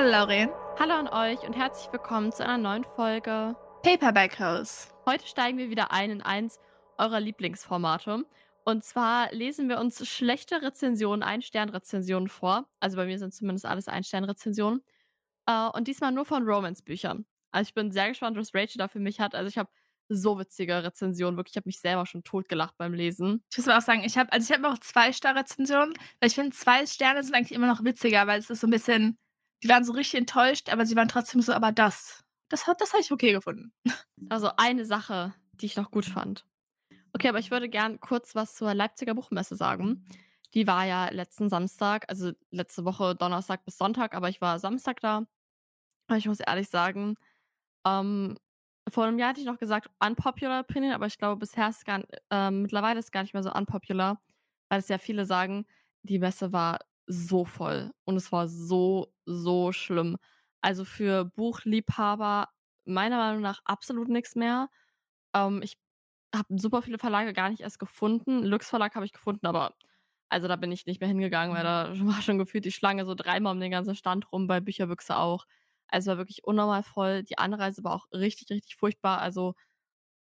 Hallo Lauren. Hallo an euch und herzlich willkommen zu einer neuen Folge Paperback House. Heute steigen wir wieder ein in eins eurer Lieblingsformate. Und zwar lesen wir uns schlechte Rezensionen, Ein-Stern-Rezensionen vor. Also bei mir sind zumindest alles Ein-Stern-Rezensionen. Äh, und diesmal nur von Romance-Büchern. Also ich bin sehr gespannt, was Rachel da für mich hat. Also ich habe so witzige Rezensionen. Wirklich, ich habe mich selber schon totgelacht beim Lesen. Ich muss aber auch sagen, ich habe also ich habe auch zwei Star Rezensionen, weil ich finde zwei Sterne sind eigentlich immer noch witziger, weil es ist so ein bisschen die waren so richtig enttäuscht, aber sie waren trotzdem so, aber das das das habe ich okay gefunden. Also eine Sache, die ich noch gut fand. Okay, aber ich würde gern kurz was zur Leipziger Buchmesse sagen. Die war ja letzten Samstag, also letzte Woche Donnerstag bis Sonntag, aber ich war Samstag da. Und ich muss ehrlich sagen, ähm, vor einem Jahr hätte ich noch gesagt unpopular opinion, aber ich glaube, bisher ist gar, äh, mittlerweile ist es gar nicht mehr so unpopular, weil es ja viele sagen, die Messe war so voll und es war so, so schlimm. Also für Buchliebhaber meiner Meinung nach absolut nichts mehr. Ähm, ich habe super viele Verlage gar nicht erst gefunden. Lux Verlag habe ich gefunden, aber also da bin ich nicht mehr hingegangen, weil da war schon gefühlt die Schlange so dreimal um den ganzen Stand rum, bei Bücherbüchse auch. Also war wirklich unnormal voll. Die Anreise war auch richtig, richtig furchtbar. Also,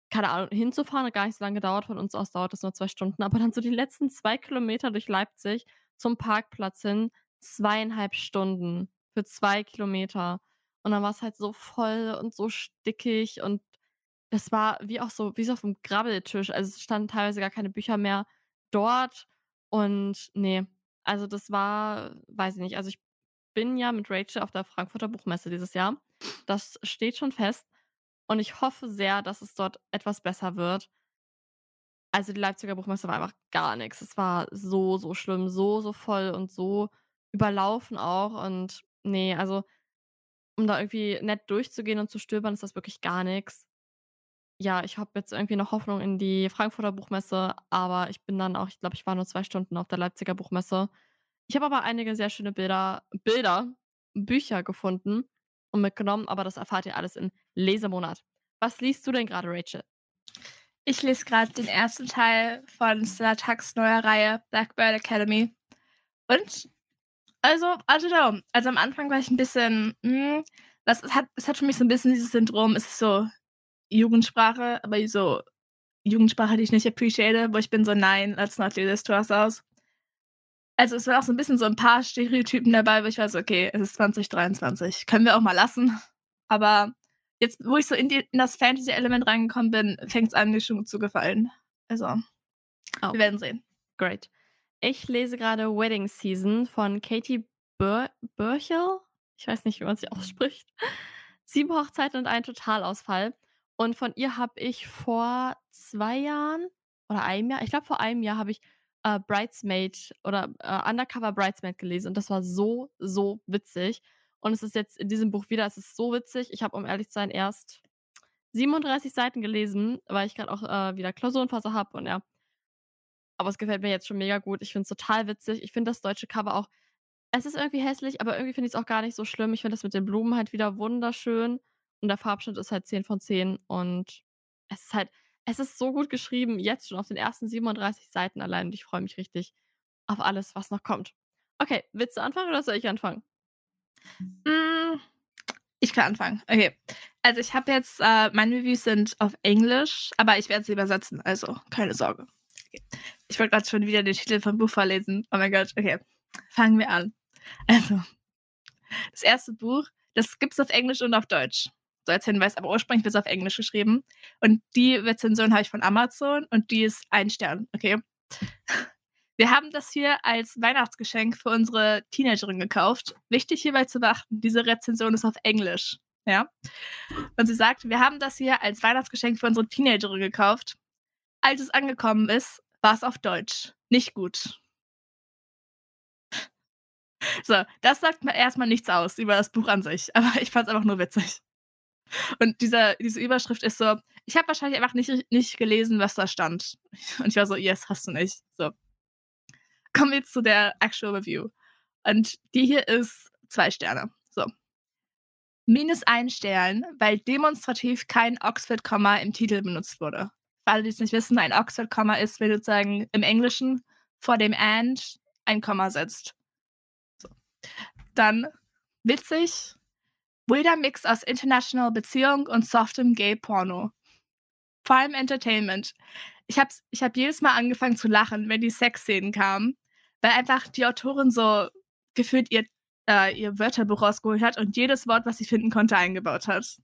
keine Ahnung, hinzufahren hat gar nicht so lange gedauert. Von uns aus dauert das nur zwei Stunden. Aber dann so die letzten zwei Kilometer durch Leipzig zum Parkplatz hin, zweieinhalb Stunden für zwei Kilometer. Und dann war es halt so voll und so stickig und das war wie auch so, wie so auf einem Grabbeltisch. Also es standen teilweise gar keine Bücher mehr dort. Und nee, also das war, weiß ich nicht. Also ich bin ja mit Rachel auf der Frankfurter Buchmesse dieses Jahr. Das steht schon fest. Und ich hoffe sehr, dass es dort etwas besser wird. Also die Leipziger Buchmesse war einfach gar nichts. Es war so, so schlimm, so, so voll und so überlaufen auch. Und nee, also um da irgendwie nett durchzugehen und zu stöbern, ist das wirklich gar nichts. Ja, ich habe jetzt irgendwie noch Hoffnung in die Frankfurter Buchmesse, aber ich bin dann auch, ich glaube, ich war nur zwei Stunden auf der Leipziger Buchmesse. Ich habe aber einige sehr schöne Bilder, Bilder, Bücher gefunden und mitgenommen, aber das erfahrt ihr alles in Lesemonat. Was liest du denn gerade, Rachel? Ich lese gerade den ersten Teil von Stella Tucks neuer Reihe Blackbird Academy. Und also, also da. Also am Anfang war ich ein bisschen, mh, hm, das es hat, es hat für mich so ein bisschen dieses Syndrom, es ist so Jugendsprache, aber so Jugendsprache, die ich nicht appreciate, wo ich bin so, nein, let's not do this to ourselves. Also es waren auch so ein bisschen so ein paar Stereotypen dabei, wo ich war so, okay, es ist 2023, können wir auch mal lassen. Aber jetzt, wo ich so in, die, in das Fantasy-Element reingekommen bin, fängt es an, mir schon zu gefallen. Also, oh. wir werden sehen. Great. Ich lese gerade Wedding Season von Katie Bur Burchel. Ich weiß nicht, wie man sie ausspricht. Sieben Hochzeiten und ein Totalausfall. Und von ihr habe ich vor zwei Jahren oder einem Jahr, ich glaube vor einem Jahr habe ich äh, Bridesmaid oder äh, Undercover Bridesmaid gelesen und das war so, so witzig. Und es ist jetzt in diesem Buch wieder, es ist so witzig. Ich habe, um ehrlich zu sein, erst 37 Seiten gelesen, weil ich gerade auch äh, wieder Klausurenphase habe und ja, aber es gefällt mir jetzt schon mega gut. Ich finde es total witzig. Ich finde das deutsche Cover auch. Es ist irgendwie hässlich, aber irgendwie finde ich es auch gar nicht so schlimm. Ich finde das mit den Blumen halt wieder wunderschön. Und der Farbschnitt ist halt 10 von 10. Und es ist halt, es ist so gut geschrieben, jetzt schon auf den ersten 37 Seiten allein. Und ich freue mich richtig auf alles, was noch kommt. Okay, willst du anfangen oder soll ich anfangen? Mm, ich kann anfangen. Okay. Also ich habe jetzt, äh, meine Reviews sind auf Englisch, aber ich werde sie übersetzen, also keine Sorge. Ich wollte gerade schon wieder den Titel vom Buch vorlesen. Oh mein Gott, okay. Fangen wir an. Also, das erste Buch, das gibt es auf Englisch und auf Deutsch. So als Hinweis, aber ursprünglich wird es auf Englisch geschrieben. Und die Rezension habe ich von Amazon und die ist ein Stern, okay? Wir haben das hier als Weihnachtsgeschenk für unsere Teenagerin gekauft. Wichtig hierbei zu beachten, diese Rezension ist auf Englisch. Ja. Und sie sagt, wir haben das hier als Weihnachtsgeschenk für unsere Teenagerin gekauft. Als es angekommen ist, war es auf Deutsch. Nicht gut. So, das sagt mir erstmal nichts aus über das Buch an sich, aber ich fand es einfach nur witzig. Und dieser, diese Überschrift ist so, ich habe wahrscheinlich einfach nicht, nicht gelesen, was da stand. Und ich war so, yes, hast du nicht. So. Kommen wir jetzt zu der Actual Review. Und die hier ist zwei Sterne. So. Minus ein Stern, weil demonstrativ kein Oxford-Komma im Titel benutzt wurde für alle, die es nicht wissen, ein Oxford-Komma ist, wenn du sozusagen im Englischen vor dem and ein Komma setzt. So. Dann witzig, wilder Mix aus international Beziehung und softem Gay-Porno. Vor allem Entertainment. Ich habe ich hab jedes Mal angefangen zu lachen, wenn die Sexszenen kamen, weil einfach die Autorin so gefühlt ihr, äh, ihr Wörterbuch rausgeholt hat und jedes Wort, was sie finden konnte, eingebaut hat.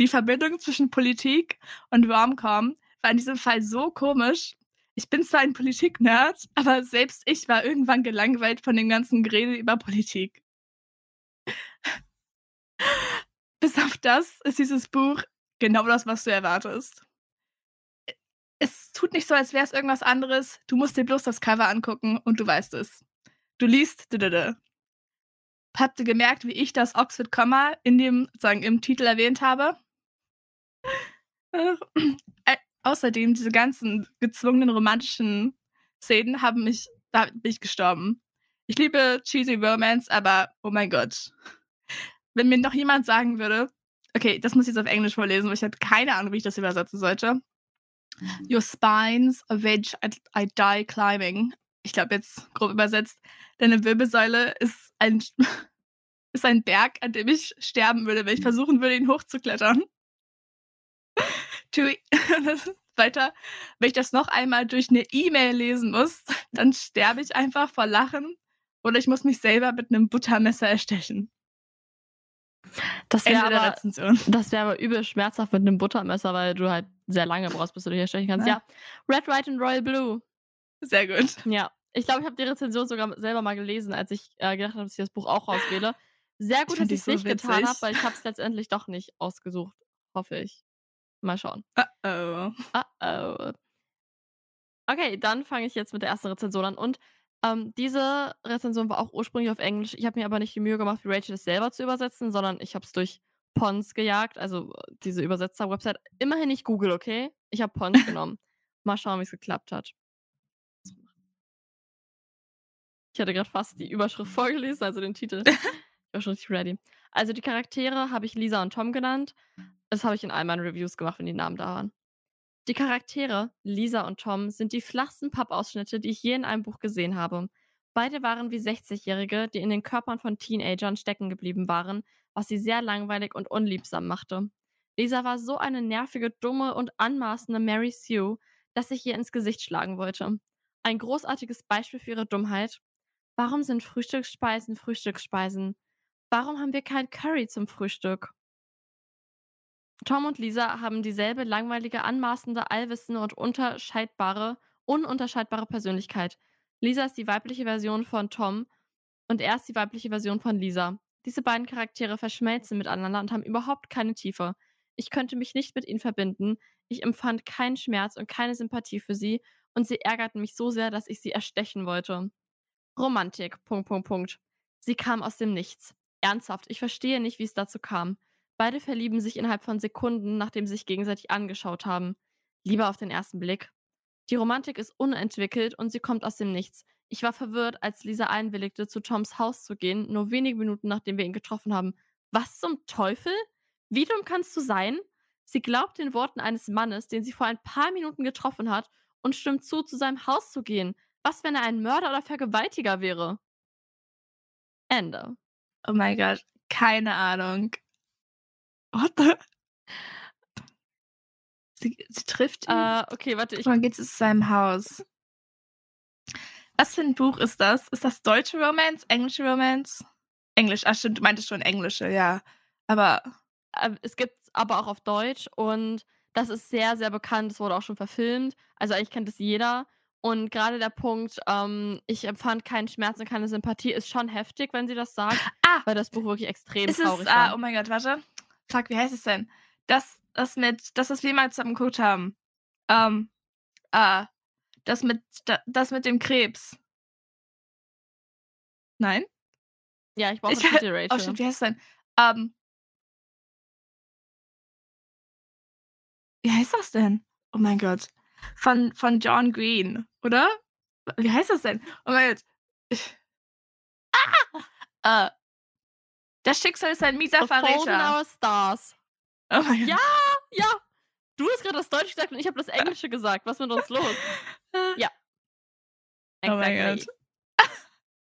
Die Verbindung zwischen Politik und Romcom war in diesem Fall so komisch. Ich bin zwar ein Politik-Nerd, aber selbst ich war irgendwann gelangweilt von dem ganzen Gerede über Politik. Bis auf das ist dieses Buch genau das, was du erwartest. Es tut nicht so, als wäre es irgendwas anderes. Du musst dir bloß das Cover angucken und du weißt es. Du liest. Habt ihr gemerkt, wie ich das Oxford Komma in dem, sagen, im Titel erwähnt habe? Äh, außerdem, diese ganzen gezwungenen romantischen Szenen haben mich, da bin ich gestorben. Ich liebe cheesy Romance, aber oh mein Gott. Wenn mir noch jemand sagen würde, okay, das muss ich jetzt auf Englisch vorlesen, weil ich habe keine Ahnung, wie ich das übersetzen sollte. Your spines of which I, I die climbing. Ich glaube jetzt grob übersetzt, deine Wirbelsäule ist ein, ist ein Berg, an dem ich sterben würde, wenn ich versuchen würde, ihn hochzuklettern. Weiter, wenn ich das noch einmal durch eine E-Mail lesen muss, dann sterbe ich einfach vor Lachen oder ich muss mich selber mit einem Buttermesser erstechen. Das wäre aber, wär aber übel schmerzhaft mit einem Buttermesser, weil du halt sehr lange brauchst, bis du dich erstechen kannst. Ja. ja. Red, White und Royal Blue. Sehr gut. Ja. Ich glaube, ich habe die Rezension sogar selber mal gelesen, als ich äh, gedacht habe, dass ich das Buch auch auswähle. Sehr gut, ich dass ich es so nicht witzig. getan habe, weil ich habe es letztendlich doch nicht ausgesucht. Hoffe ich. Mal schauen. Uh oh. Uh oh. Okay, dann fange ich jetzt mit der ersten Rezension an. Und ähm, diese Rezension war auch ursprünglich auf Englisch. Ich habe mir aber nicht die Mühe gemacht, wie Rachel es selber zu übersetzen, sondern ich habe es durch Pons gejagt, also diese Übersetzer-Website. Immerhin nicht Google, okay? Ich habe Pons genommen. Mal schauen, wie es geklappt hat. Ich hatte gerade fast die Überschrift vorgelesen, also den Titel. Ich war schon richtig ready. Also die Charaktere habe ich Lisa und Tom genannt. Das habe ich in all meinen Reviews gemacht, wenn die Namen da waren. Die Charaktere, Lisa und Tom, sind die flachsten Pappausschnitte, die ich je in einem Buch gesehen habe. Beide waren wie 60-Jährige, die in den Körpern von Teenagern stecken geblieben waren, was sie sehr langweilig und unliebsam machte. Lisa war so eine nervige, dumme und anmaßende Mary Sue, dass ich ihr ins Gesicht schlagen wollte. Ein großartiges Beispiel für ihre Dummheit. Warum sind Frühstücksspeisen Frühstücksspeisen? Warum haben wir kein Curry zum Frühstück? Tom und Lisa haben dieselbe langweilige, anmaßende, allwissende und unterscheidbare, ununterscheidbare Persönlichkeit. Lisa ist die weibliche Version von Tom und er ist die weibliche Version von Lisa. Diese beiden Charaktere verschmelzen miteinander und haben überhaupt keine Tiefe. Ich könnte mich nicht mit ihnen verbinden. Ich empfand keinen Schmerz und keine Sympathie für sie und sie ärgerten mich so sehr, dass ich sie erstechen wollte. Romantik. Punkt, Punkt, Punkt. Sie kam aus dem Nichts. Ernsthaft, ich verstehe nicht, wie es dazu kam. Beide verlieben sich innerhalb von Sekunden, nachdem sie sich gegenseitig angeschaut haben. Lieber auf den ersten Blick. Die Romantik ist unentwickelt und sie kommt aus dem Nichts. Ich war verwirrt, als Lisa einwilligte, zu Toms Haus zu gehen, nur wenige Minuten nachdem wir ihn getroffen haben. Was zum Teufel? Wie dumm kannst du sein? Sie glaubt den Worten eines Mannes, den sie vor ein paar Minuten getroffen hat, und stimmt zu, zu seinem Haus zu gehen. Was, wenn er ein Mörder oder Vergewaltiger wäre? Ende. Oh mein Gott, keine Ahnung. What the? Sie, sie trifft ihn. Uh, okay, warte. Ich... Dann geht sie zu seinem Haus. Was für ein Buch ist das? Ist das deutsche Romance? Englische Romance? Englisch. Ach stimmt, du meintest schon englische, ja. Aber. Uh, es gibt aber auch auf Deutsch und das ist sehr, sehr bekannt. Es wurde auch schon verfilmt. Also eigentlich kennt es jeder. Und gerade der Punkt, ähm, ich empfand keinen Schmerz und keine Sympathie, ist schon heftig, wenn sie das sagt. Ah! Weil das Buch wirklich extrem ist traurig es, war. Ah, oh mein Gott, warte fuck, wie heißt es denn? Das, das mit, das, was wir mal zusammen geguckt haben. Ähm, äh, das mit, das mit dem Krebs. Nein? Ja, ich brauche ich, Titel, Rachel. Oh, stimmt, wie heißt es denn? Ähm, wie heißt das denn? Oh mein Gott. Von, von John Green, oder? Wie heißt das denn? Oh mein Gott. Ah! Äh, das Schicksal ist ein mieser The Verräter. Our Stars. Oh ja, ja. Du hast gerade das Deutsche gesagt und ich habe das Englische gesagt. Was ist mit uns los? Ja. Exactly. Oh mein Gott.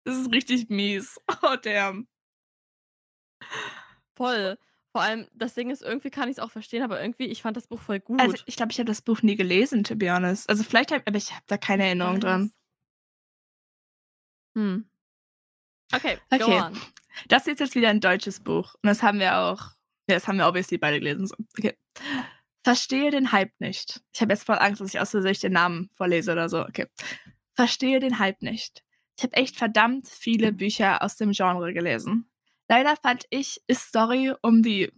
Das ist richtig mies. Oh, damn. Voll. Vor allem, das Ding ist, irgendwie kann ich es auch verstehen, aber irgendwie, ich fand das Buch voll gut. Also, ich glaube, ich habe das Buch nie gelesen, to be honest. Also, vielleicht habe aber ich habe da keine Erinnerung dran. Hm. Okay, Okay. Das ist jetzt wieder ein deutsches Buch. Und das haben wir auch. Ja, das haben wir obviously beide gelesen. Okay. Verstehe den Hype nicht. Ich habe jetzt voll Angst, dass ich aus Versehen den Namen vorlese oder so. Okay. Verstehe den Hype nicht. Ich habe echt verdammt viele Bücher aus dem Genre gelesen. Leider fand ich ist Story um die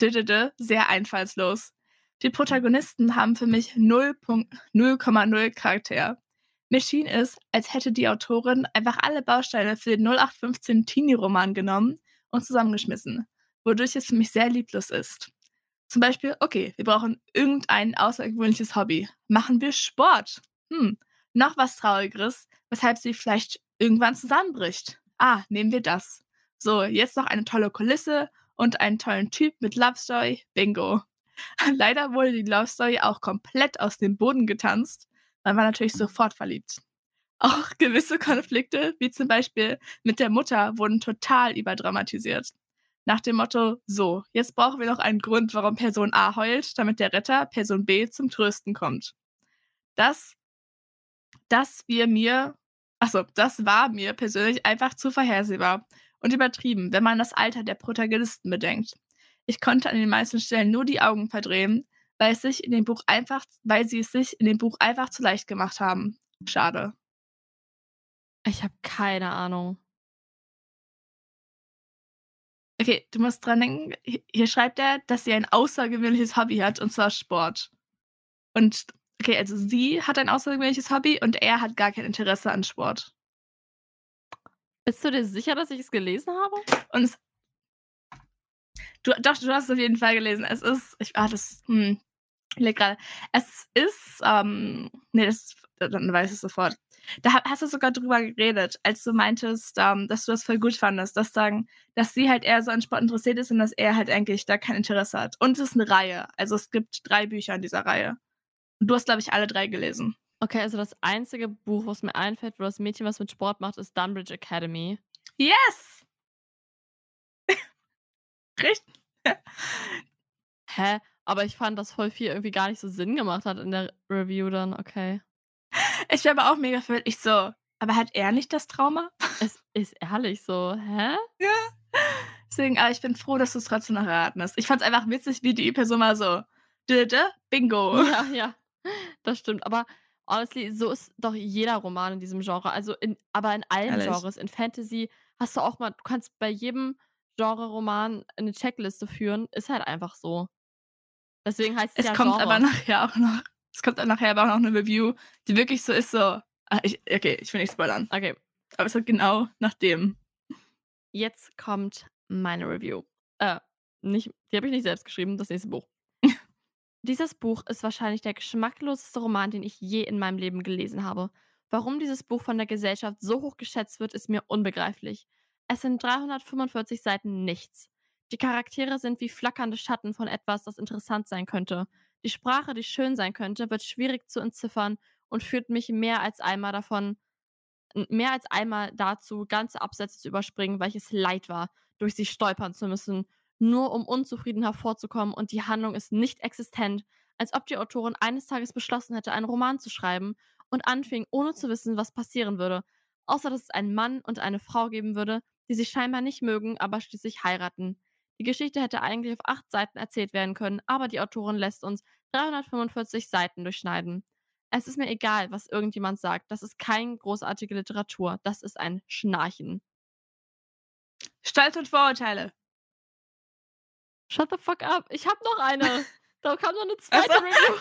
Didede sehr einfallslos. Die Protagonisten haben für mich 0,0 Charakter. Mir schien es, als hätte die Autorin einfach alle Bausteine für den 0815 Teenie-Roman genommen und zusammengeschmissen, wodurch es für mich sehr lieblos ist. Zum Beispiel, okay, wir brauchen irgendein außergewöhnliches Hobby. Machen wir Sport. Hm, noch was Traurigeres, weshalb sie vielleicht irgendwann zusammenbricht. Ah, nehmen wir das. So, jetzt noch eine tolle Kulisse und einen tollen Typ mit Love Story. Bingo. Leider wurde die Love Story auch komplett aus dem Boden getanzt. Man war natürlich sofort verliebt. Auch gewisse Konflikte, wie zum Beispiel mit der Mutter, wurden total überdramatisiert. Nach dem Motto, so, jetzt brauchen wir noch einen Grund, warum Person A heult, damit der Retter Person B zum Trösten kommt. Das, das wir mir, achso, das war mir persönlich einfach zu vorhersehbar und übertrieben, wenn man das Alter der Protagonisten bedenkt. Ich konnte an den meisten Stellen nur die Augen verdrehen, weil es sich in dem Buch einfach, weil sie es sich in dem Buch einfach zu leicht gemacht haben. Schade. Ich habe keine Ahnung. Okay, du musst dran denken, hi- hier schreibt er, dass sie ein außergewöhnliches Hobby hat, und zwar Sport. Und, okay, also sie hat ein außergewöhnliches Hobby und er hat gar kein Interesse an Sport. Bist du dir sicher, dass ich es gelesen habe? Und es, du, doch, du hast es auf jeden Fall gelesen. Es ist, ich, ah, das, hm, leg gerade. Es ist, ähm, nee, das, dann weiß ich es sofort. Da ha- hast du sogar drüber geredet, als du meintest, ähm, dass du das voll gut fandest, dass sagen, dass sie halt eher so an Sport interessiert ist und dass er halt eigentlich da kein Interesse hat. Und es ist eine Reihe. Also es gibt drei Bücher in dieser Reihe. Und du hast, glaube ich, alle drei gelesen. Okay, also das einzige Buch, was mir einfällt, wo das Mädchen was mit Sport macht, ist Dunbridge Academy. Yes! Richtig. Hä? Aber ich fand, dass voll viel irgendwie gar nicht so Sinn gemacht hat in der Review dann. Okay. Ich war aber auch mega verwirrt. Ich so, aber hat er nicht das Trauma? Es ist ehrlich so. Hä? Deswegen, aber ich bin froh, dass du es trotzdem noch erraten hast. Ich fand es einfach witzig, wie die Person mal so, bingo. Ja, ja. Das stimmt. Aber honestly, so ist doch jeder Roman in diesem Genre. Also in, aber in allen. Genres. In Fantasy hast du auch mal, du kannst bei jedem Genre-Roman eine Checkliste führen. Ist halt einfach so. Deswegen heißt es, Es ja kommt Genre. aber nachher auch noch, es kommt dann nachher aber auch noch eine Review, die wirklich so ist, so, ah, ich, okay, ich will nicht spoilern, Okay, aber es wird genau nach dem. jetzt kommt meine Review. Äh, nicht, die habe ich nicht selbst geschrieben, das nächste Buch. Dieses Buch ist wahrscheinlich der geschmackloseste Roman, den ich je in meinem Leben gelesen habe. Warum dieses Buch von der Gesellschaft so hoch geschätzt wird, ist mir unbegreiflich. Es sind 345 Seiten nichts. Die Charaktere sind wie flackernde Schatten von etwas, das interessant sein könnte. Die Sprache, die schön sein könnte, wird schwierig zu entziffern und führt mich mehr als einmal davon, mehr als einmal dazu, ganze Absätze zu überspringen, weil ich es leid war, durch sie stolpern zu müssen, nur um unzufrieden hervorzukommen und die Handlung ist nicht existent, als ob die Autorin eines Tages beschlossen hätte, einen Roman zu schreiben und anfing, ohne zu wissen, was passieren würde, außer dass es einen Mann und eine Frau geben würde, die sich scheinbar nicht mögen, aber schließlich heiraten. Die Geschichte hätte eigentlich auf acht Seiten erzählt werden können, aber die Autorin lässt uns 345 Seiten durchschneiden. Es ist mir egal, was irgendjemand sagt. Das ist keine großartige Literatur. Das ist ein Schnarchen. Stolz und Vorurteile. Shut the fuck up. Ich hab noch eine. Da kam noch eine zweite. Review.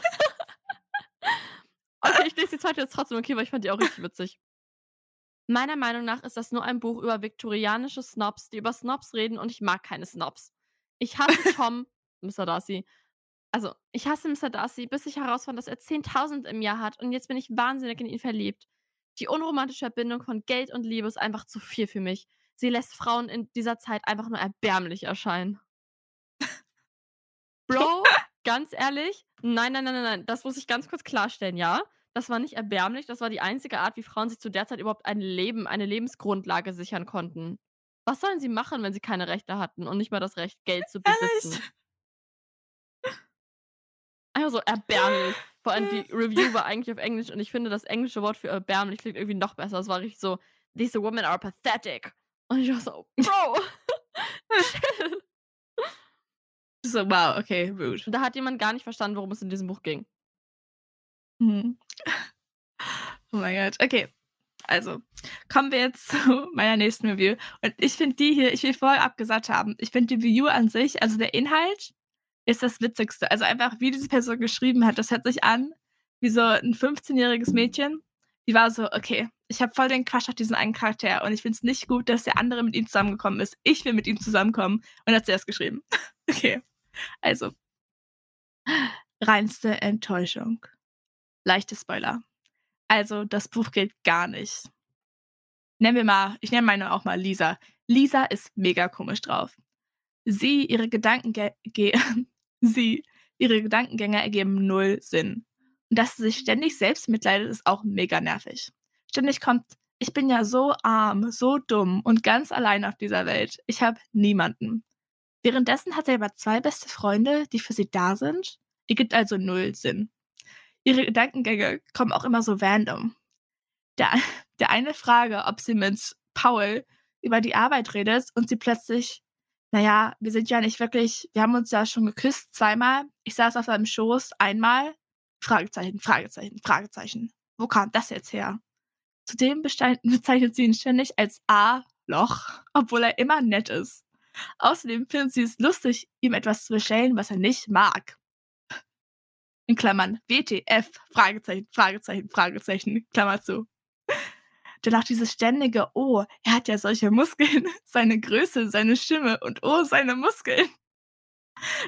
okay, ich lese die zweite jetzt trotzdem okay, weil ich fand die auch richtig witzig. Meiner Meinung nach ist das nur ein Buch über viktorianische Snobs, die über Snobs reden und ich mag keine Snobs. Ich hasse Tom, Mr. Darcy. Also, ich hasse Mr. Darcy, bis ich herausfand, dass er 10.000 im Jahr hat und jetzt bin ich wahnsinnig in ihn verliebt. Die unromantische Verbindung von Geld und Liebe ist einfach zu viel für mich. Sie lässt Frauen in dieser Zeit einfach nur erbärmlich erscheinen. Bro, ganz ehrlich, nein, nein, nein, nein, nein, das muss ich ganz kurz klarstellen, ja? Das war nicht erbärmlich, das war die einzige Art, wie Frauen sich zu der Zeit überhaupt ein Leben, eine Lebensgrundlage sichern konnten. Was sollen sie machen, wenn sie keine Rechte hatten und nicht mal das Recht, Geld zu besitzen? Einfach so erbärmlich. Vor allem die Review war eigentlich auf Englisch und ich finde, das englische Wort für erbärmlich klingt irgendwie noch besser. Es war richtig so, these women are pathetic. Und ich war so, Bro! chill. So, wow, okay, rude. Da hat jemand gar nicht verstanden, worum es in diesem Buch ging. Mhm. Oh mein Gott. Okay. Also, kommen wir jetzt zu meiner nächsten Review. Und ich finde die hier, ich will vorher abgesagt haben, ich finde die Review an sich, also der Inhalt, ist das Witzigste. Also einfach, wie diese Person geschrieben hat, das hört sich an wie so ein 15-jähriges Mädchen. Die war so, okay, ich habe voll den Quatsch auf diesen einen Charakter und ich finde es nicht gut, dass der andere mit ihm zusammengekommen ist. Ich will mit ihm zusammenkommen. Und hat sie erst geschrieben. okay. Also. Reinste Enttäuschung. Leichte Spoiler. Also, das Buch geht gar nicht. Nennen wir mal, ich nenne meine auch mal Lisa. Lisa ist mega komisch drauf. Sie, ihre Gedanken, sie, ihre Gedankengänge ergeben null Sinn. Und dass sie sich ständig selbst mitleidet, ist auch mega nervig. Ständig kommt, ich bin ja so arm, so dumm und ganz allein auf dieser Welt. Ich habe niemanden. Währenddessen hat sie aber zwei beste Freunde, die für sie da sind. Ihr gibt also null Sinn. Ihre Gedankengänge kommen auch immer so random. Der, der eine Frage, ob sie mit Paul über die Arbeit redet und sie plötzlich naja, wir sind ja nicht wirklich, wir haben uns ja schon geküsst zweimal. Ich saß auf seinem Schoß einmal. Fragezeichen, Fragezeichen, Fragezeichen. Wo kam das jetzt her? Zudem bezeichnet sie ihn ständig als A-Loch, obwohl er immer nett ist. Außerdem findet sie es lustig, ihm etwas zu bestellen, was er nicht mag. In Klammern WTF, Fragezeichen, Fragezeichen, Fragezeichen, Klammer zu. Danach dieses ständige, oh, er hat ja solche Muskeln, seine Größe, seine Stimme und oh, seine Muskeln.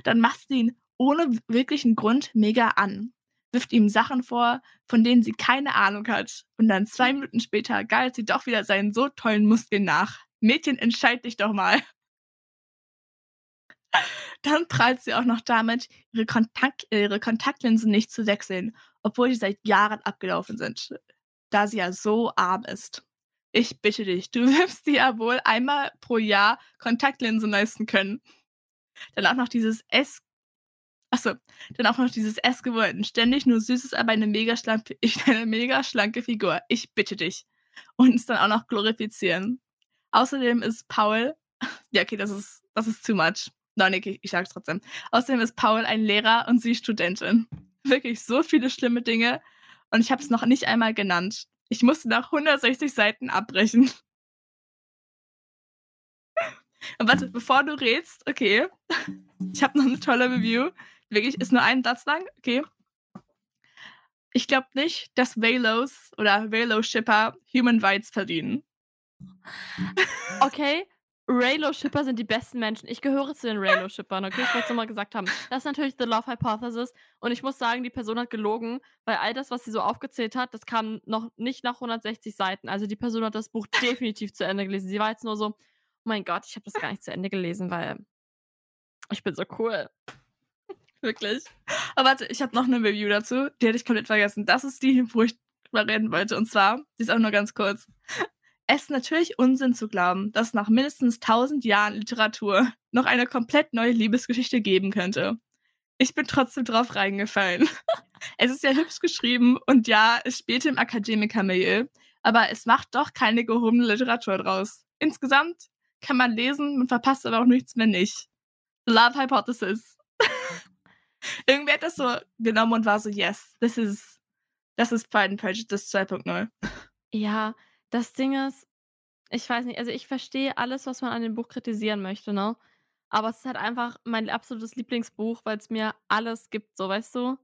Dann macht sie ihn ohne wirklichen Grund mega an, wirft ihm Sachen vor, von denen sie keine Ahnung hat. Und dann zwei Minuten später galt sie doch wieder seinen so tollen Muskeln nach. Mädchen, entscheid dich doch mal. Dann prallt sie auch noch damit, ihre, Kontakt, ihre Kontaktlinsen nicht zu wechseln, obwohl die seit Jahren abgelaufen sind da sie ja so arm ist. Ich bitte dich, du wirst dir ja wohl einmal pro Jahr Kontaktlinsen leisten können. Dann auch noch dieses S. Achso, dann auch noch dieses Essgewollten. Ständig nur Süßes, aber eine mega, schlanke, eine mega schlanke Figur. Ich bitte dich. Und es dann auch noch glorifizieren. Außerdem ist Paul. Ja, okay, das ist, das ist too much. Nein, okay, ich sag's trotzdem. Außerdem ist Paul ein Lehrer und sie Studentin. Wirklich so viele schlimme Dinge und ich habe es noch nicht einmal genannt. Ich musste nach 160 Seiten abbrechen. Und warte, bevor du redst, okay. Ich habe noch eine tolle Review. Wirklich, ist nur ein Satz lang, okay. Ich glaube nicht, dass Velos oder Velo-Shipper Human Rights verdienen. Okay, Raylo-Shipper sind die besten Menschen. Ich gehöre zu den Raylo-Shippern, okay? Ich wollte es nochmal gesagt haben. Das ist natürlich The Love Hypothesis. Und ich muss sagen, die Person hat gelogen, weil all das, was sie so aufgezählt hat, das kam noch nicht nach 160 Seiten. Also die Person hat das Buch definitiv zu Ende gelesen. Sie war jetzt nur so, oh mein Gott, ich habe das gar nicht zu Ende gelesen, weil ich bin so cool. Wirklich. Aber warte, ich habe noch eine Review dazu. Die hätte ich komplett vergessen. Das ist die, wo ich drüber reden wollte. Und zwar, die ist auch nur ganz kurz. Es ist natürlich Unsinn zu glauben, dass nach mindestens tausend Jahren Literatur noch eine komplett neue Liebesgeschichte geben könnte. Ich bin trotzdem drauf reingefallen. es ist ja hübsch geschrieben und ja, es spielt im Akademikermilieu, aber es macht doch keine gehobene Literatur draus. Insgesamt kann man lesen, man verpasst aber auch nichts mehr nicht. Love Hypothesis. Irgendwer hat das so genommen und war so, yes, this is, das ist Pride and Prejudice 2.0. Ja, das Ding ist, ich weiß nicht, also ich verstehe alles, was man an dem Buch kritisieren möchte, ne? Aber es ist halt einfach mein absolutes Lieblingsbuch, weil es mir alles gibt, so weißt du?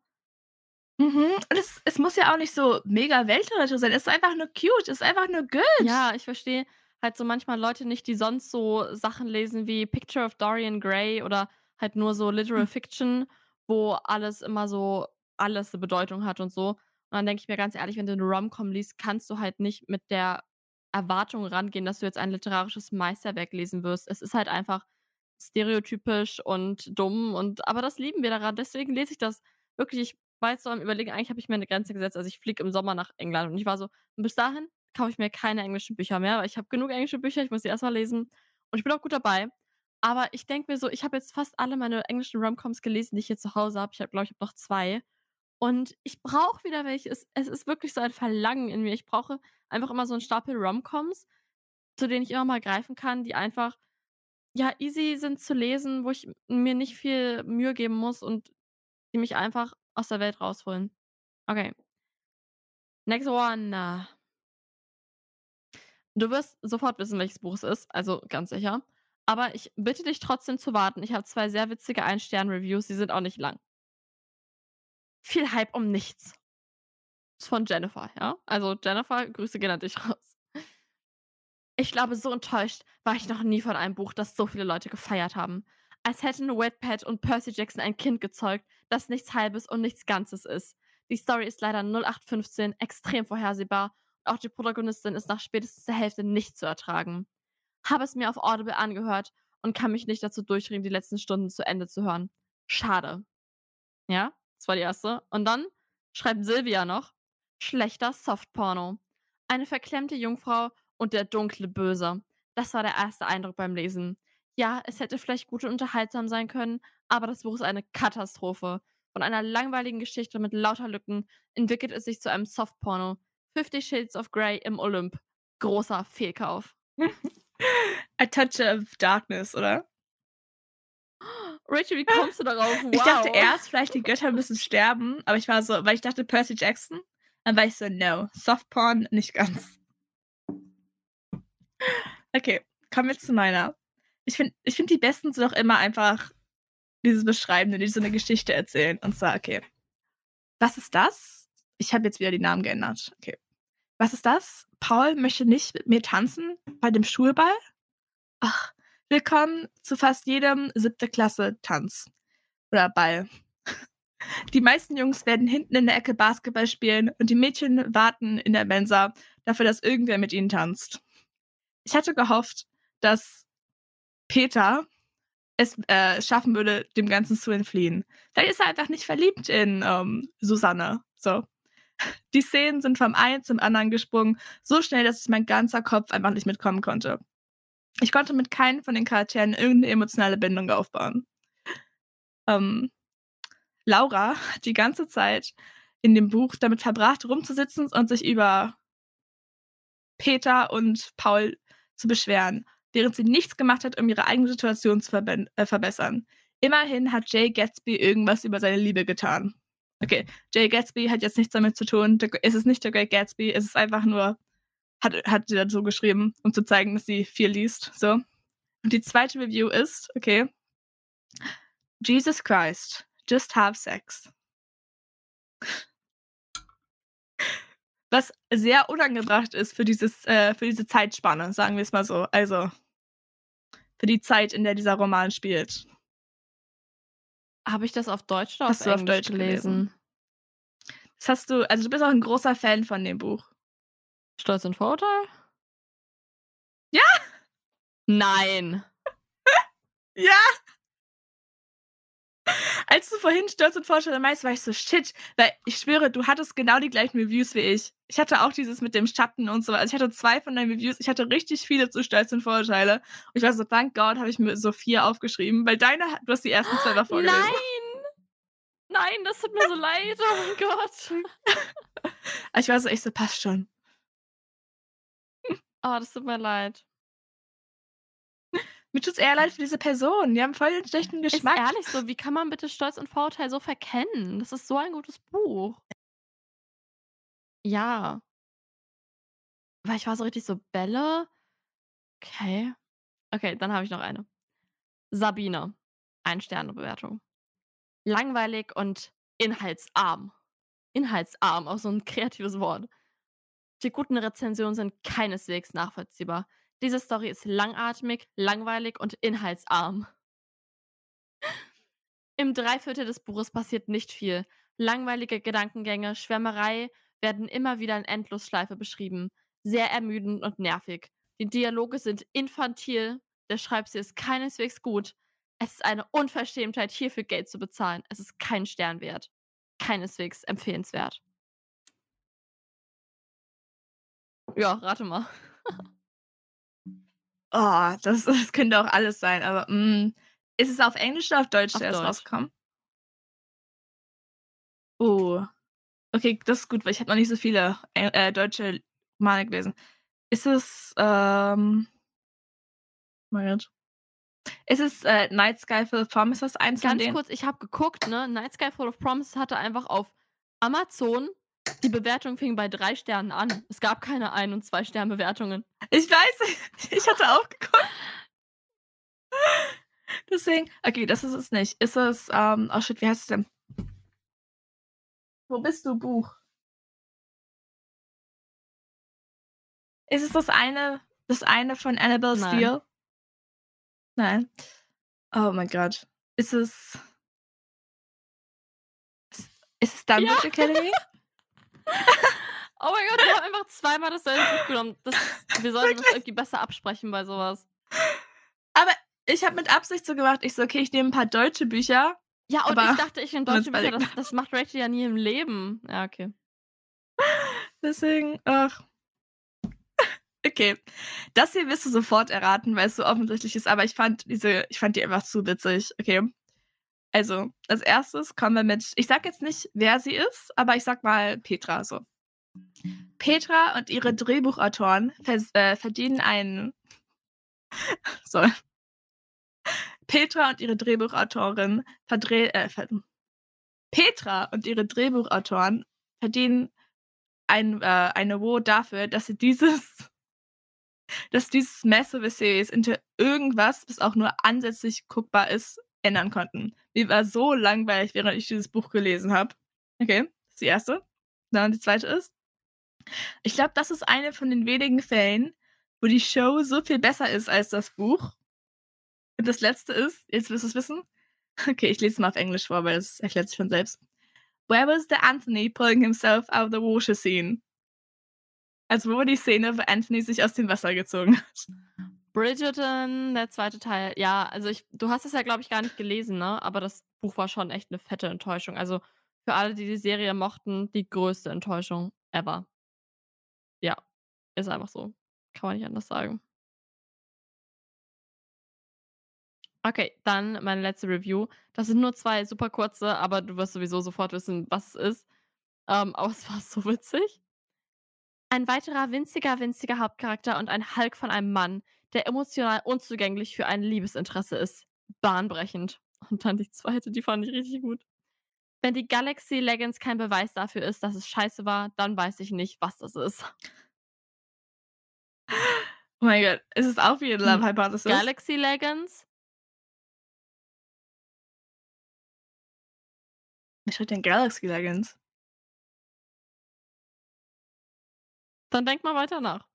Mhm. Und es, es muss ja auch nicht so mega Weltliteratur sein. Es ist einfach nur cute, es ist einfach nur good. Ja, ich verstehe halt so manchmal Leute nicht, die sonst so Sachen lesen wie Picture of Dorian Gray oder halt nur so Literal hm. Fiction, wo alles immer so alles eine Bedeutung hat und so. Und dann denke ich mir ganz ehrlich, wenn du eine Rom-Com liest, kannst du halt nicht mit der Erwartung rangehen, dass du jetzt ein literarisches Meisterwerk lesen wirst. Es ist halt einfach stereotypisch und dumm und aber das lieben wir daran. Deswegen lese ich das wirklich. Ich war jetzt so am Überlegen, eigentlich habe ich mir eine Grenze gesetzt. Also ich fliege im Sommer nach England und ich war so, bis dahin kaufe ich mir keine englischen Bücher mehr, weil ich habe genug englische Bücher, ich muss die erstmal lesen. Und ich bin auch gut dabei. Aber ich denke mir so, ich habe jetzt fast alle meine englischen Romcoms gelesen, die ich hier zu Hause habe. Ich habe, glaube ich, hab noch zwei. Und ich brauche wieder welche. Es, es ist wirklich so ein Verlangen in mir. Ich brauche einfach immer so einen Stapel Romcoms, zu denen ich immer mal greifen kann, die einfach ja easy sind zu lesen, wo ich mir nicht viel Mühe geben muss und die mich einfach aus der Welt rausholen. Okay. Next one. Du wirst sofort wissen, welches Buch es ist, also ganz sicher. Aber ich bitte dich trotzdem zu warten. Ich habe zwei sehr witzige Ein-Stern-Reviews, die sind auch nicht lang. Viel Hype um nichts. Ist von Jennifer, ja? Also Jennifer, Grüße gehen an dich raus. Ich glaube, so enttäuscht war ich noch nie von einem Buch, das so viele Leute gefeiert haben. Als hätten Wetpad und Percy Jackson ein Kind gezeugt, das nichts Halbes und nichts Ganzes ist. Die Story ist leider 0815, extrem vorhersehbar und auch die Protagonistin ist nach spätestens der Hälfte nicht zu ertragen. Habe es mir auf Audible angehört und kann mich nicht dazu durchringen, die letzten Stunden zu Ende zu hören. Schade. Ja, das war die erste. Und dann schreibt Silvia noch: Schlechter Softporno. Eine verklemmte Jungfrau und der dunkle Böse. Das war der erste Eindruck beim Lesen. Ja, es hätte vielleicht gut und unterhaltsam sein können, aber das Buch ist eine Katastrophe. Von einer langweiligen Geschichte mit lauter Lücken entwickelt es sich zu einem Softporno. Fifty Shades of Grey im Olymp. Großer Fehlkauf. A Touch of Darkness, oder? Rachel, wie kommst du darauf? Wow. Ich dachte erst, vielleicht die Götter müssen sterben, aber ich war so, weil ich dachte Percy Jackson, dann war ich so, no, Softporn nicht ganz. Okay, kommen wir zu meiner. Ich finde, ich find, die besten sind auch immer einfach dieses Beschreibende, die so eine Geschichte erzählen. Und zwar, okay, was ist das? Ich habe jetzt wieder die Namen geändert. Okay. Was ist das? Paul möchte nicht mit mir tanzen bei dem Schulball? Ach, willkommen zu fast jedem siebte Klasse Tanz. Oder Ball. Die meisten Jungs werden hinten in der Ecke Basketball spielen und die Mädchen warten in der Mensa dafür, dass irgendwer mit ihnen tanzt. Ich hatte gehofft, dass Peter es äh, schaffen würde, dem Ganzen zu entfliehen. Vielleicht ist er einfach nicht verliebt in ähm, Susanne. So. Die Szenen sind vom einen zum anderen gesprungen, so schnell, dass mein ganzer Kopf einfach nicht mitkommen konnte. Ich konnte mit keinem von den Charakteren irgendeine emotionale Bindung aufbauen. Ähm, Laura hat die ganze Zeit in dem Buch damit verbracht, rumzusitzen und sich über Peter und Paul zu beschweren, während sie nichts gemacht hat, um ihre eigene Situation zu äh, verbessern. Immerhin hat Jay Gatsby irgendwas über seine Liebe getan. Okay, Jay Gatsby hat jetzt nichts damit zu tun. Es ist nicht der Great Gatsby, es ist einfach nur, hat, hat sie so geschrieben, um zu zeigen, dass sie viel liest. So. Und die zweite Review ist, okay, Jesus Christ, just have sex. Was sehr unangebracht ist für, dieses, äh, für diese Zeitspanne, sagen wir es mal so. Also für die Zeit, in der dieser Roman spielt. Habe ich das auf Deutsch oder hast auf, du auf Deutsch gelesen? gelesen? Das hast du, also du bist auch ein großer Fan von dem Buch. Stolz und Vorurteil? Ja! Nein. ja! Als du vorhin Stolz und Vorurteile meinst, war ich so, shit, weil ich schwöre, du hattest genau die gleichen Reviews wie ich. Ich hatte auch dieses mit dem Schatten und so. Also ich hatte zwei von deinen Reviews. Ich hatte richtig viele zu Stolz und Vorurteile. Und ich war so, thank God, habe ich mir so vier aufgeschrieben, weil deine, du hast die ersten zwei davor vorgelesen. Nein! Nein, das tut mir so leid. Oh mein Gott. ich war so, ich so, passt schon. Oh, das tut mir leid. Mir tut's eher leid für diese Person. Die haben voll den schlechten Geschmack. Ist ehrlich so, wie kann man bitte Stolz und Vorurteil so verkennen? Das ist so ein gutes Buch. Ja. Weil ich war so richtig so, Bälle? Okay. Okay, dann habe ich noch eine. Sabine. Ein Sternebewertung. Langweilig und inhaltsarm. Inhaltsarm, auch so ein kreatives Wort. Die guten Rezensionen sind keineswegs nachvollziehbar. Diese Story ist langatmig, langweilig und inhaltsarm. Im Dreiviertel des Buches passiert nicht viel. Langweilige Gedankengänge, Schwärmerei werden immer wieder in Endlosschleife beschrieben. Sehr ermüdend und nervig. Die Dialoge sind infantil, der Schreibstil ist keineswegs gut. Es ist eine Unverschämtheit, hierfür Geld zu bezahlen. Es ist kein Stern wert. keineswegs empfehlenswert. Ja, rate mal. Oh, das, das könnte auch alles sein, aber mm, ist es auf Englisch oder auf Deutsch Auf erst Deutsch. rausgekommen? Oh. Okay, das ist gut, weil ich habe noch nicht so viele äh, äh, deutsche Romane gelesen. Ist es, ähm, mein Gott. Ist es äh, Night Sky Full of Promises eins Ganz kurz, ich habe geguckt, ne? Night Sky Full of Promises hatte einfach auf Amazon, die Bewertung fing bei drei Sternen an. Es gab keine Ein- und Zwei-Stern-Bewertungen. Ich weiß, ich hatte auch geguckt. Deswegen, okay, das ist es nicht. Ist es, ähm, oh shit, wie heißt es denn? Wo bist du, Buch? Ist es das eine, das eine von Annabelle Nein. Steele? Nein. Oh mein Gott. Ist es. Ist- es Dumbledore Academy? Oh mein Gott, wir haben einfach zweimal dasselbe Buch genommen. Das, wir sollten das irgendwie besser absprechen bei sowas. Aber ich habe mit Absicht so gemacht, ich so, okay, ich nehme ein paar deutsche Bücher. Ja, und ich dachte, ich nehme uns deutsche Bücher, das, das macht Rachel ja nie im Leben. Ja, okay. Deswegen, ach. Okay. Das hier wirst du sofort erraten, weil es so offensichtlich ist, aber ich fand diese, ich fand die einfach zu witzig. Okay. Also, als erstes kommen wir mit, ich sag jetzt nicht, wer sie ist, aber ich sag mal Petra so. Petra und ihre Drehbuchautoren äh, verdienen einen. So. Petra und ihre Drehbuchautorin verdreh äh, ver Petra und ihre Drehbuchautoren verdienen ein, äh, ein Award dafür, dass sie dieses, dass dieses massive Series into irgendwas, was auch nur ansätzlich guckbar ist, ändern konnten. Mir war so langweilig, während ich dieses Buch gelesen habe. Okay, das ist die erste. Dann die zweite ist. Ich glaube, das ist eine von den wenigen Fällen, wo die Show so viel besser ist als das Buch. Und das letzte ist, jetzt wirst du es wissen. Okay, ich lese es mal auf Englisch vor, weil es erklärt sich von selbst. Where was the Anthony pulling himself out of the water scene? Also wo war die Szene, wo Anthony sich aus dem Wasser gezogen hat? Bridgerton, der zweite Teil. Ja, also ich, du hast es ja, glaube ich, gar nicht gelesen, ne? Aber das Buch war schon echt eine fette Enttäuschung. Also für alle, die die Serie mochten, die größte Enttäuschung ever. Ja, ist einfach so. Kann man nicht anders sagen. Okay, dann meine letzte Review. Das sind nur zwei super kurze, aber du wirst sowieso sofort wissen, was es ist. Ähm, aber es war so witzig. Ein weiterer winziger, winziger Hauptcharakter und ein Hulk von einem Mann, der emotional unzugänglich für ein Liebesinteresse ist. Bahnbrechend. Und dann die zweite, die fand ich richtig gut. Wenn die Galaxy Legends kein Beweis dafür ist, dass es scheiße war, dann weiß ich nicht, was das ist. Oh mein Gott, ist es auch wie in Love Hm, Hypothesis? Galaxy Legends? Was steht denn Galaxy Legends? Dann denk mal weiter nach.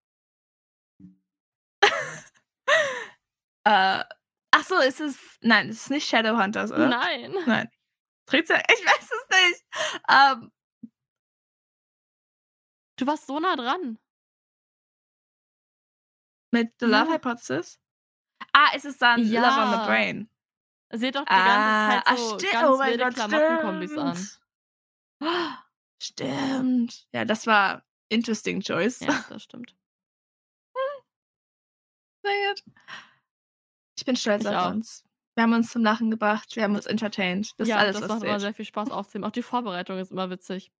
Äh, ach so, ist es, nein, es ist nicht Shadowhunters, oder? Nein. Nein. Ja, ich weiß es nicht. Ähm, Du warst so nah dran. mit The Love Ja. Hypothesis? Ah, ist es dann Love on Ja. the Brain? Seht doch die Ah, ganze ah, Zeit so stimmt. ganz Oh wilde Gott, Klamottenkombis an. stimmt. Stimmt. Ja, das war interesting choice. Ja, das stimmt. Sehr gut. Ich bin stolz Ich auf auch. uns. Wir haben uns zum Lachen gebracht, wir haben uns entertained. Das ja, ist alles, das was macht immer sehr viel Spaß aufzunehmen. Auch die Vorbereitung ist immer witzig.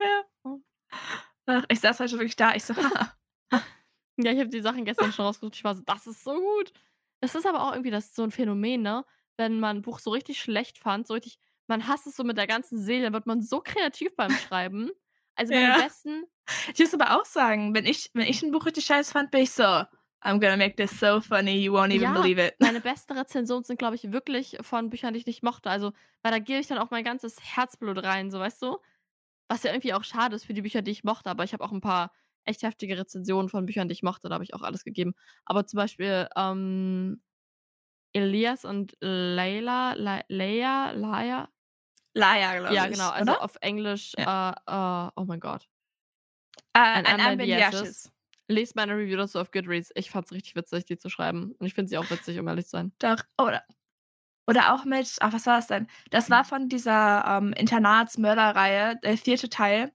Ja. Ach, ich saß heute wirklich da, ich so, haha. Ja, ich habe die Sachen gestern schon rausgesucht. Ich war so, das ist so gut. Es ist aber auch irgendwie das so ein Phänomen, ne? Wenn man ein Buch so richtig schlecht fand, so richtig, man hasst es so mit der ganzen Seele, dann wird man so kreativ beim Schreiben. Also meine Ja. besten, Ich muss aber auch sagen, wenn ich, wenn ich ein Buch richtig scheiße fand, bin ich so, I'm gonna make this so funny, you won't even Ja, believe it. meine besten Rezensionen sind, glaube ich, wirklich von Büchern, die ich nicht mochte. Also, weil da gebe ich dann auch mein ganzes Herzblut rein, so weißt du? Was ja irgendwie auch schade ist für die Bücher, die ich mochte, aber ich habe auch ein paar echt heftige Rezensionen von Büchern, die ich mochte, da habe ich auch alles gegeben. Aber zum Beispiel, ähm, Elias und Layla, Le Leia, Laia, Laia, glaube ja, ich. genau, also oder? auf Englisch, äh, äh, oh mein Gott. Äh, Ein ein Amber Amber Lest meine Review dazu auf Goodreads. Ich fand's richtig witzig, die zu schreiben. Und ich finde sie auch witzig, um ehrlich zu sein. Doch, oder? Oder auch mit, ach, was war das denn? Das war von dieser ähm, Internatsmörderreihe, der vierte Teil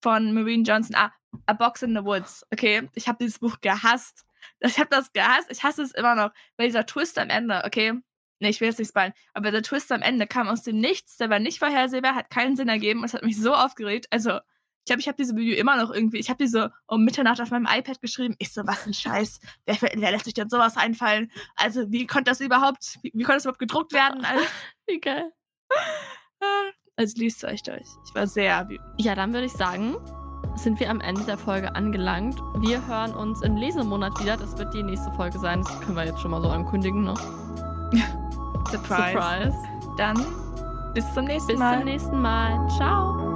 von Marine Johnson. Ah, A Box in the Woods. Okay, ich habe dieses Buch gehasst. Ich habe das gehasst. Ich hasse es immer noch. Weil dieser Twist am Ende, okay? Nee, ich will jetzt nicht spoilern. Aber der Twist am Ende kam aus dem Nichts. Der war nicht vorhersehbar, hat keinen Sinn ergeben. Es hat mich so aufgeregt. Also, ich glaube, ich habe diese Video immer noch irgendwie. Ich habe die so um Mitternacht auf meinem iPad geschrieben. Ich so, was ein Scheiß. Wer, wer lässt sich denn sowas einfallen? Also, wie konnte das überhaupt, wie, wie konnte das überhaupt gedruckt werden? Also, Wie geil. also liest euch durch. Ich war sehr wütend. Ja, dann würde ich sagen, sind wir am Ende der Folge angelangt. Wir hören uns im Lesemonat wieder. Das wird die nächste Folge sein. Das können wir jetzt schon mal so ankündigen, ne? Surprise. Surprise. Dann bis zum nächsten Bis Mal. zum nächsten Mal. Ciao.